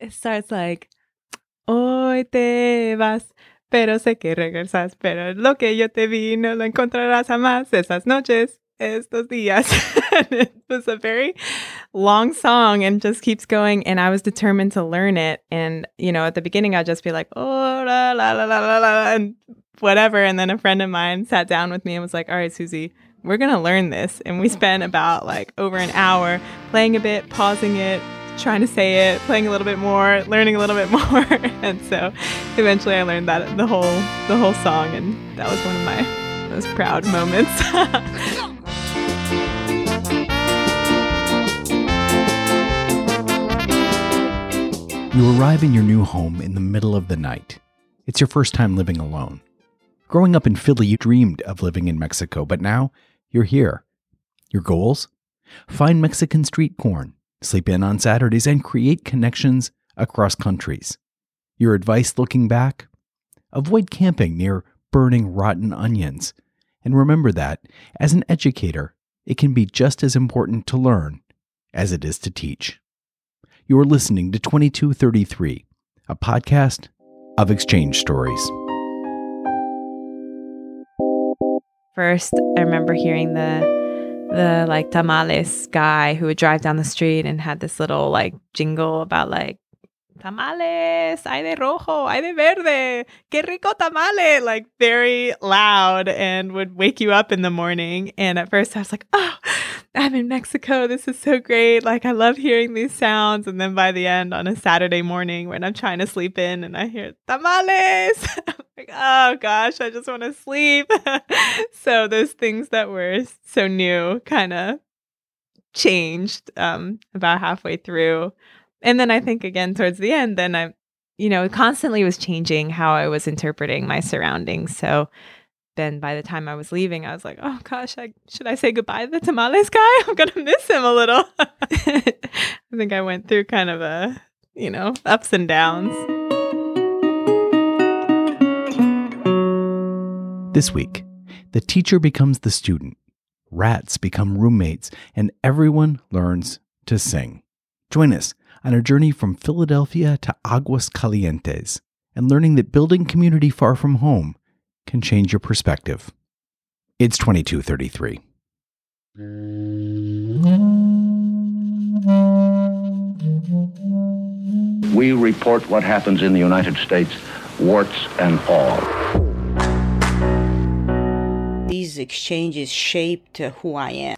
it starts like, Hoy te vas, pero sé que regresas, pero lo que yo te vi no lo encontrarás jamás esas noches, estos días. it was a very long song and just keeps going. And I was determined to learn it. And, you know, at the beginning, I'd just be like, oh, la, la, la, la, la, la, and whatever. And then a friend of mine sat down with me and was like, all right, Susie, we're going to learn this. And we spent about like over an hour playing a bit, pausing it, trying to say it, playing a little bit more, learning a little bit more. and so eventually I learned that the whole the whole song and that was one of my most proud moments. you arrive in your new home in the middle of the night. It's your first time living alone. Growing up in Philly, you dreamed of living in Mexico, but now you're here. Your goals? Find Mexican street corn, sleep in on Saturdays, and create connections across countries. Your advice looking back? Avoid camping near burning rotten onions. And remember that, as an educator, it can be just as important to learn as it is to teach. You are listening to 2233, a podcast of exchange stories. First, I remember hearing the the like tamales guy who would drive down the street and had this little like jingle about like tamales, hay de rojo, hay de verde, qué rico tamale, like very loud and would wake you up in the morning. And at first I was like, oh, I'm in Mexico. This is so great. Like, I love hearing these sounds. And then by the end, on a Saturday morning when I'm trying to sleep in and I hear tamales, like, oh gosh, I just want to sleep. so those things that were so new kind of changed um, about halfway through. And then I think again towards the end, then I, you know, constantly was changing how I was interpreting my surroundings. So then by the time I was leaving, I was like, oh gosh, I, should I say goodbye to the tamales guy? I'm going to miss him a little. I think I went through kind of a, you know, ups and downs. This week, the teacher becomes the student, rats become roommates, and everyone learns to sing. Join us on a journey from Philadelphia to Aguascalientes and learning that building community far from home can change your perspective. It's 2233. We report what happens in the United States, warts and all. These exchanges shaped who I am.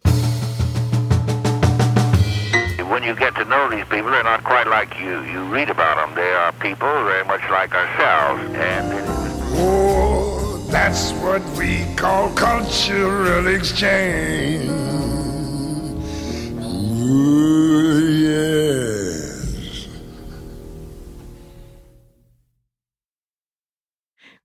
When you get to know these people, they're not quite like you. You read about them. They are people very much like ourselves. And that's what we call cultural exchange. Ooh, yes.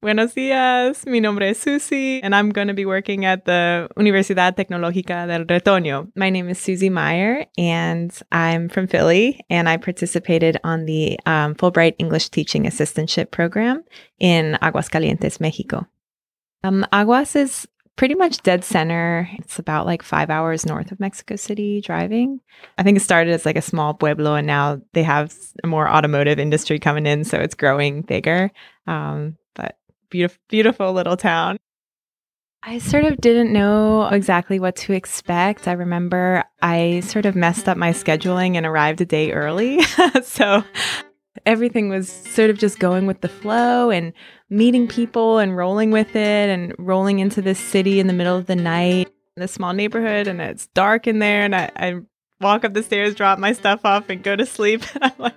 Buenos días, mi nombre es Susie, and I'm going to be working at the Universidad Tecnológica del Retoño. My name is Susie Meyer, and I'm from Philly, and I participated on the um, Fulbright English Teaching Assistantship Program in Aguascalientes, Mexico. Um, Aguas is pretty much dead center. It's about like five hours north of Mexico City driving. I think it started as like a small pueblo and now they have a more automotive industry coming in. So it's growing bigger. Um, but beautiful, beautiful little town. I sort of didn't know exactly what to expect. I remember I sort of messed up my scheduling and arrived a day early. so everything was sort of just going with the flow and meeting people and rolling with it and rolling into this city in the middle of the night in a small neighborhood and it's dark in there and I, I walk up the stairs, drop my stuff off and go to sleep. I'm like,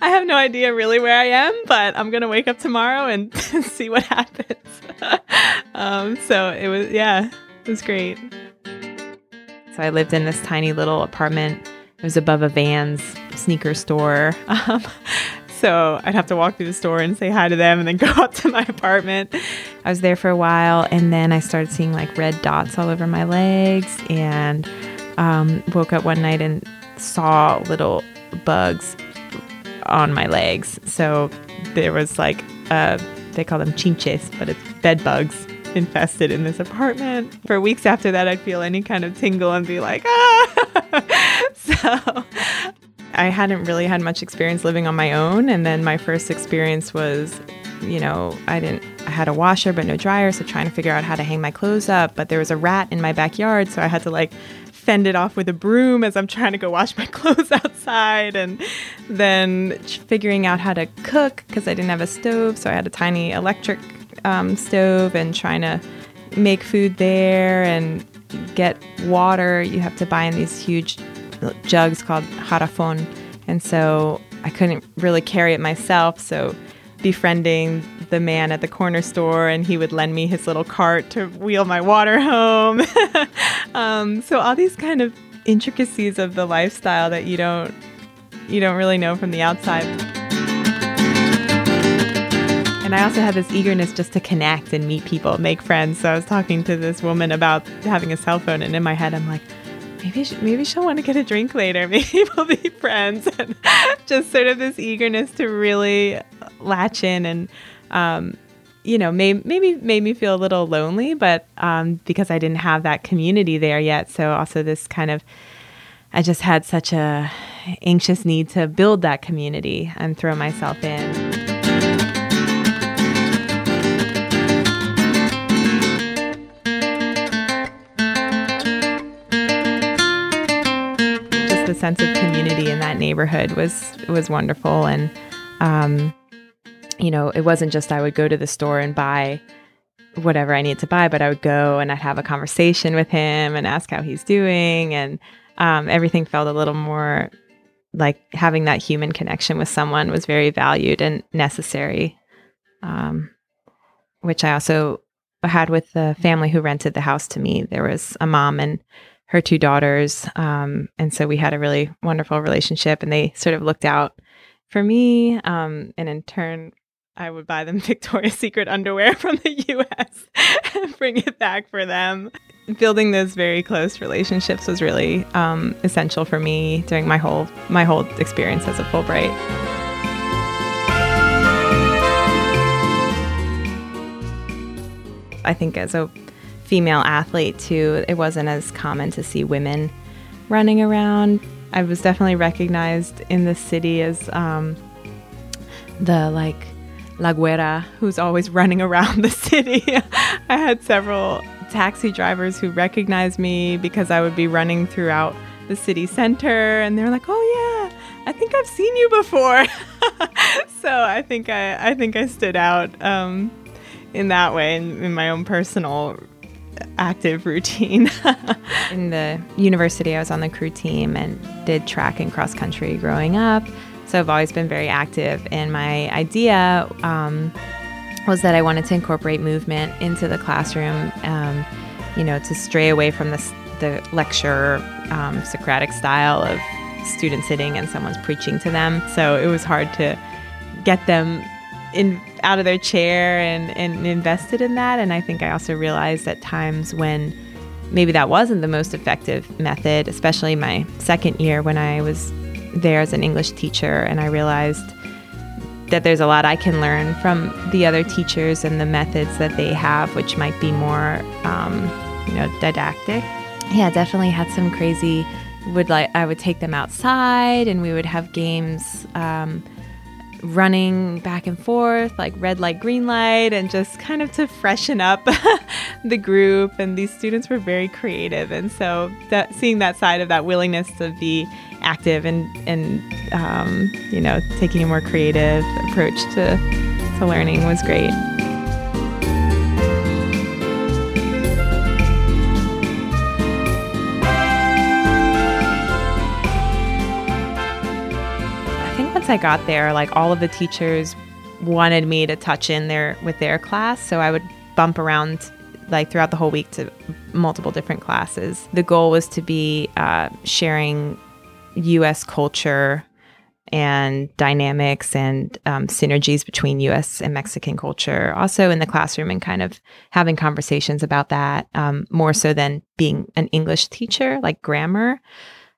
I have no idea really where I am, but I'm to wake up tomorrow and see what happens. um, so it was, yeah, it was great. So I lived in this tiny little apartment. It was above a Vans sneaker store. Um, so I'd have to walk through the store and say hi to them and then go up to my apartment. I was there for a while and then I started seeing like red dots all over my legs and um, woke up one night and saw little bugs on my legs. So there was like, they call them chinches, but it's bed bugs infested in this apartment. For weeks after that, I'd feel any kind of tingle and be like, ah. so I hadn't really had much experience living on my own. And then my first experience was, you know, I didn't, I had a washer but no dryer. So trying to figure out how to hang my clothes up. But there was a rat in my backyard. So I had to like fend it off with a broom as I'm trying to go wash my clothes outside. And then figuring out how to cook because I didn't have a stove. So I had a tiny electric um, stove and trying to make food there and get water. You have to buy in these huge jugs called garrafón. And so I couldn't really carry it myself. So befriending the man at the corner store and he would lend me his little cart to wheel my water home. um, so all these kind of intricacies of the lifestyle that you don't you don't really know from the outside. And I also had this eagerness just to connect and meet people, make friends. So I was talking to this woman about having a cell phone, and in my head, I'm like, maybe maybe she'll want to get a drink later. Maybe we'll be friends. And just sort of this eagerness to really latch in and, um, you know, may, maybe made me feel a little lonely, but um, because I didn't have that community there yet. So also this kind of, I just had such a anxious need to build that community and throw myself in. Sense of community in that neighborhood was was wonderful. And um, you know it wasn't just i would go to the store and buy whatever i needed to buy but i would go and i'd have a conversation with him and ask how he's doing. And um, everything felt a little more like having that human connection with someone was very valued and necessary um, which i also had with the family who rented the house to me. There was a mom and her two daughters. Um, and so we had a really wonderful relationship, and they sort of looked out for me. Um, and in turn, I would buy them Victoria's Secret underwear from the US and bring it back for them. Building those very close relationships was really um, essential for me during my whole my whole experience as a Fulbright. I think as a female athlete too, it wasn't as common to see women running around. I was definitely recognized in the city as um, the like La Güera who's always running around the city. I had several taxi drivers who recognized me because I would be running throughout the city center and they're like, "Oh yeah, I think I've seen you before." so I think I I think I stood out um, in that way in, in my own personal active routine. in the university, I was on the crew team and did track and cross country growing up. So I've always been very active. And my idea um, was that I wanted to incorporate movement into the classroom, um, you know, to stray away from this, the lecture um, Socratic style of students sitting and someone's preaching to them. So it was hard to get them in out of their chair and, and invested in that. And I think I also realized at times when maybe that wasn't the most effective method, especially my second year when I was there as an English teacher, and I realized that there's a lot I can learn from the other teachers and the methods that they have, which might be more, um, you know, didactic. Yeah, definitely had some crazy. Would like I would take them outside, and we would have games. Um, running back and forth, like red light, green light, and just kind of to freshen up the group. And these students were very creative. And so that, seeing that side of that willingness to be active and, and um, you know, taking a more creative approach to, to learning was great. I got there, like all of the teachers wanted me to touch in there with their class. So I would bump around like throughout the whole week to multiple different classes. The goal was to be uh, sharing US culture and dynamics and um, synergies between US and Mexican culture, also in the classroom and kind of having conversations about that um, more so than being an English teacher, like grammar,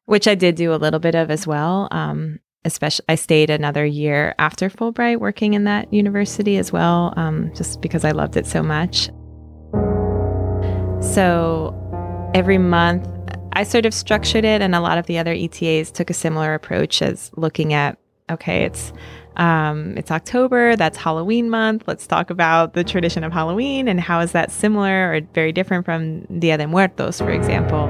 which I did do a little bit of as well. Um, especially I stayed another year after Fulbright working in that university as well, um, just because I loved it so much. So every month I sort of structured it, and a lot of the other ETAs took a similar approach as looking at okay, it's um, it's October, that's Halloween month. Let's talk about the tradition of Halloween and how is that similar or very different from Dia de Muertos, for example.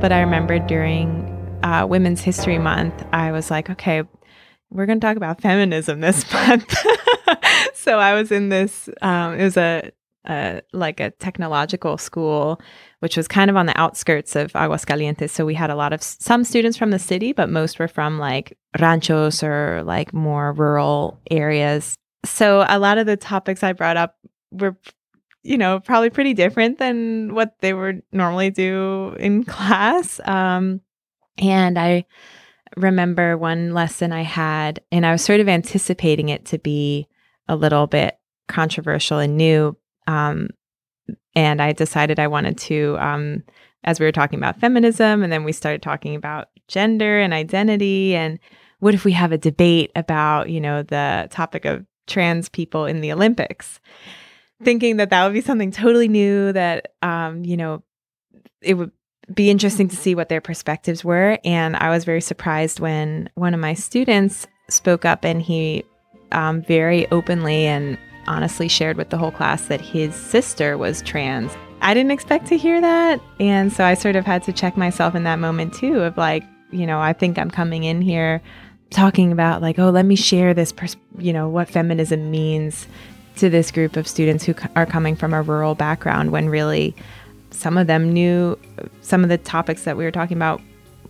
But I remember during uh, Women's History Month, I was like, okay, we're going to talk about feminism this month. so I was in this, um, it was a, a, like a technological school, which was kind of on the outskirts of Aguascalientes. So we had a lot of some students from the city, but most were from like ranchos or like more rural areas. So a lot of the topics I brought up were you know, probably pretty different than what they would normally do in class. Um, and I remember one lesson I had, and I was sort of anticipating it to be a little bit controversial and new. Um, and I decided I wanted to, um, as we were talking about feminism, and then we started talking about gender and identity, and what if we have a debate about, you know, the topic of trans people in the Olympics? Thinking that that would be something totally new, that, um, you know, it would be interesting to see what their perspectives were. And I was very surprised when one of my students spoke up and he um, very openly and honestly shared with the whole class that his sister was trans. I didn't expect to hear that. And so I sort of had to check myself in that moment too of like, you know, I think I'm coming in here talking about like, oh, let me share this, pers- you know, what feminism means to this group of students who are coming from a rural background when really some of them knew some of the topics that we were talking about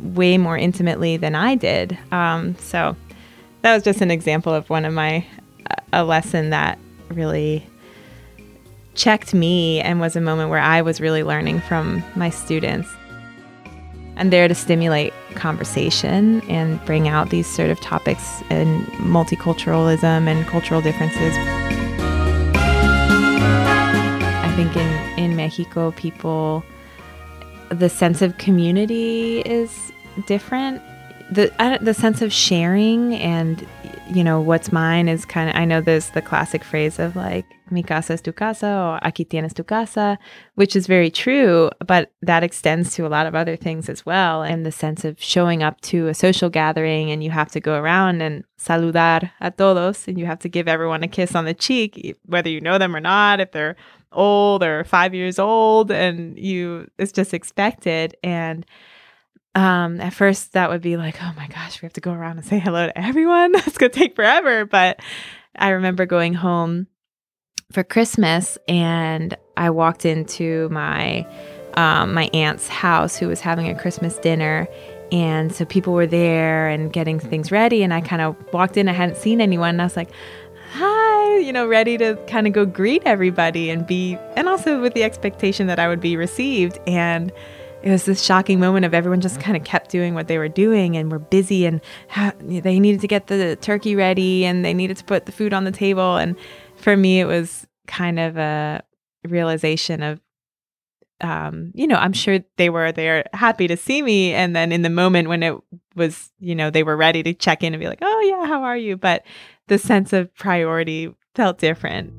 way more intimately than I did. Um, so that was just an example of one of my a lesson that really checked me and was a moment where I was really learning from my students. I'm there to stimulate conversation and bring out these sort of topics in multiculturalism and cultural differences. I think in, Mexico, people, the sense of community is different. The, the sense of sharing and you know, what's mine is kind of, I know there's the classic phrase of like, mi casa es tu casa or aquí tienes tu casa, which is very true, but that extends to a lot of other things as well. And the sense of showing up to a social gathering and you have to go around and saludar a todos and you have to give everyone a kiss on the cheek, whether you know them or not, if they're old or five years old, and you, it's just expected. And, um, at first that would be like, oh my gosh, we have to go around and say hello to everyone. That's gonna take forever. But I remember going home for Christmas and I walked into my um, my aunt's house who was having a Christmas dinner. And so people were there and getting things ready. And I kind of walked in, I hadn't seen anyone. And I was like, hi, you know, ready to kind of go greet everybody and be, and also with the expectation that I would be received. And it was this shocking moment of everyone just kind of kept doing what they were doing and were busy and ha- they needed to get the turkey ready and they needed to put the food on the table and for me it was kind of a realization of um, you know, I'm sure they were there happy to see me. And then in the moment when it was, you know, they were ready to check in and be like, oh, yeah, how are you? But the sense of priority felt different.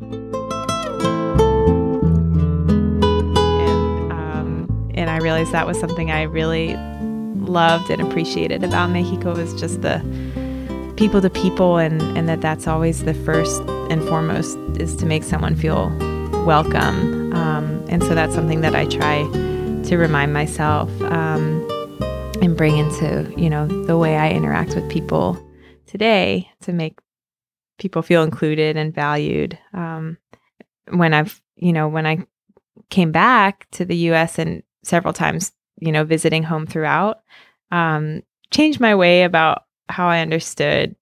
And I realized that was something I really loved and appreciated about Mexico was just the people to people and and that that's always the first and foremost is to make someone feel welcome. Um, and so that's something that I try to remind myself um, and bring into you know the way I interact with people today to make people feel included and valued. Um, when I've you know when I came back to the US and several times, you know, visiting home throughout, um, changed my way about how I understood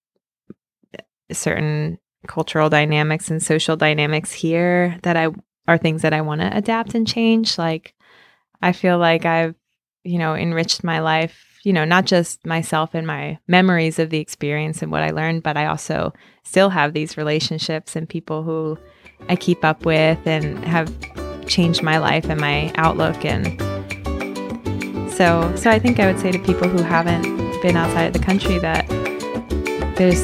certain cultural dynamics and social dynamics here that I are things that I want to adapt and change. Like, I feel like I've, you know, enriched my life, you know, not just myself and my memories of the experience and what I learned, but I also still have these relationships and people who I keep up with and have changed my life and my outlook and so, so I think I would say to people who haven't been outside of the country that there's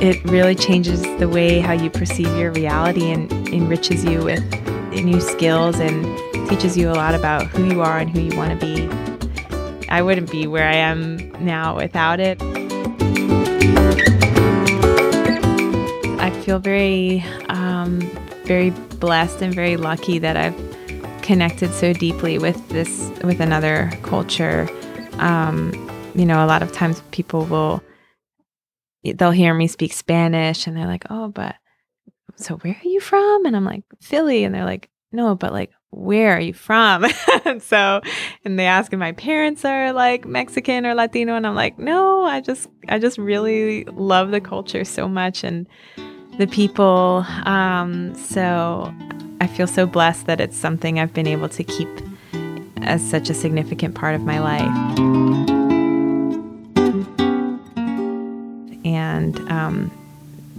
it really changes the way how you perceive your reality and enriches you with new skills and teaches you a lot about who you are and who you want to be. I wouldn't be where I am now without it. I feel very, um, very blessed and very lucky that I've connected so deeply with this, with another culture. Um, you know, a lot of times people will, they'll hear me speak Spanish and they're like, oh, but so where are you from? And I'm like, Philly. And they're like, no, but like, where are you from? and so, and they ask if my parents are like Mexican or Latino. And I'm like, no, I just, I just really love the culture so much and the people. Um, so I feel so blessed that it's something I've been able to keep as such a significant part of my life. And, um,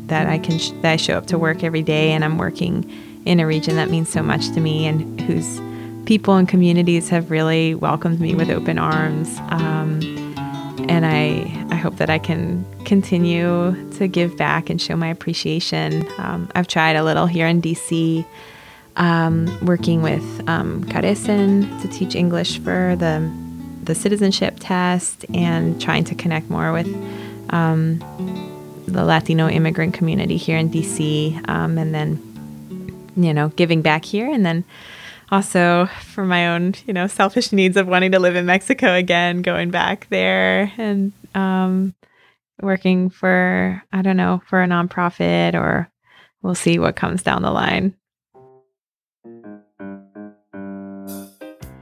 that I can sh- that I show up to work every day and I'm working in a region that means so much to me and whose people and communities have really welcomed me with open arms. Um, and I, I hope that I can continue to give back and show my appreciation. Um, I've tried a little here in DC, um, working with um, to teach English for the, the citizenship test and trying to connect more with um, the Latino immigrant community here in DC, um, and then you know giving back here, and then also for my own you know selfish needs of wanting to live in Mexico again, going back there and um, working for I don't know for a nonprofit or we'll see what comes down the line.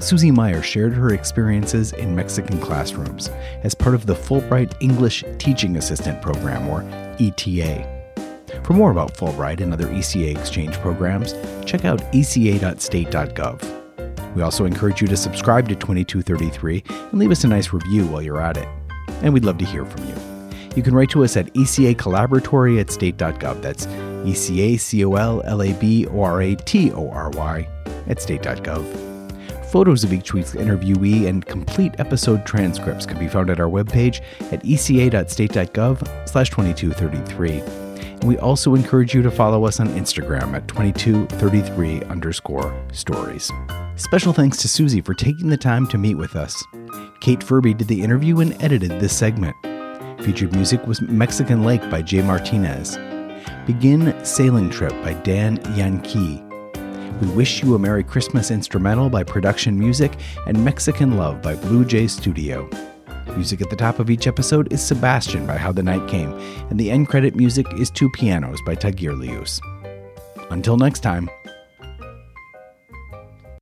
Susie Meyer shared her experiences in Mexican classrooms as part of the Fulbright English Teaching Assistant Program, or ETA. For more about Fulbright and other ECA exchange programs, check out eca.state.gov. We also encourage you to subscribe to 2233 and leave us a nice review while you're at it. And we'd love to hear from you. You can write to us at ECA Collaboratory at state.gov. That's E C A C O L L A B O R A T O R Y at state.gov. Photos of each week's interviewee and complete episode transcripts can be found at our webpage at eca.state.gov slash 2233. And we also encourage you to follow us on Instagram at 2233 underscore stories. Special thanks to Susie for taking the time to meet with us. Kate Furby did the interview and edited this segment. Featured music was Mexican Lake by Jay Martinez. Begin Sailing Trip by Dan Yankee. We Wish You a Merry Christmas instrumental by Production Music and Mexican Love by Blue Jay Studio. Music at the top of each episode is Sebastian by How the Night Came, and the end credit music is Two Pianos by Tagirijus. Until next time,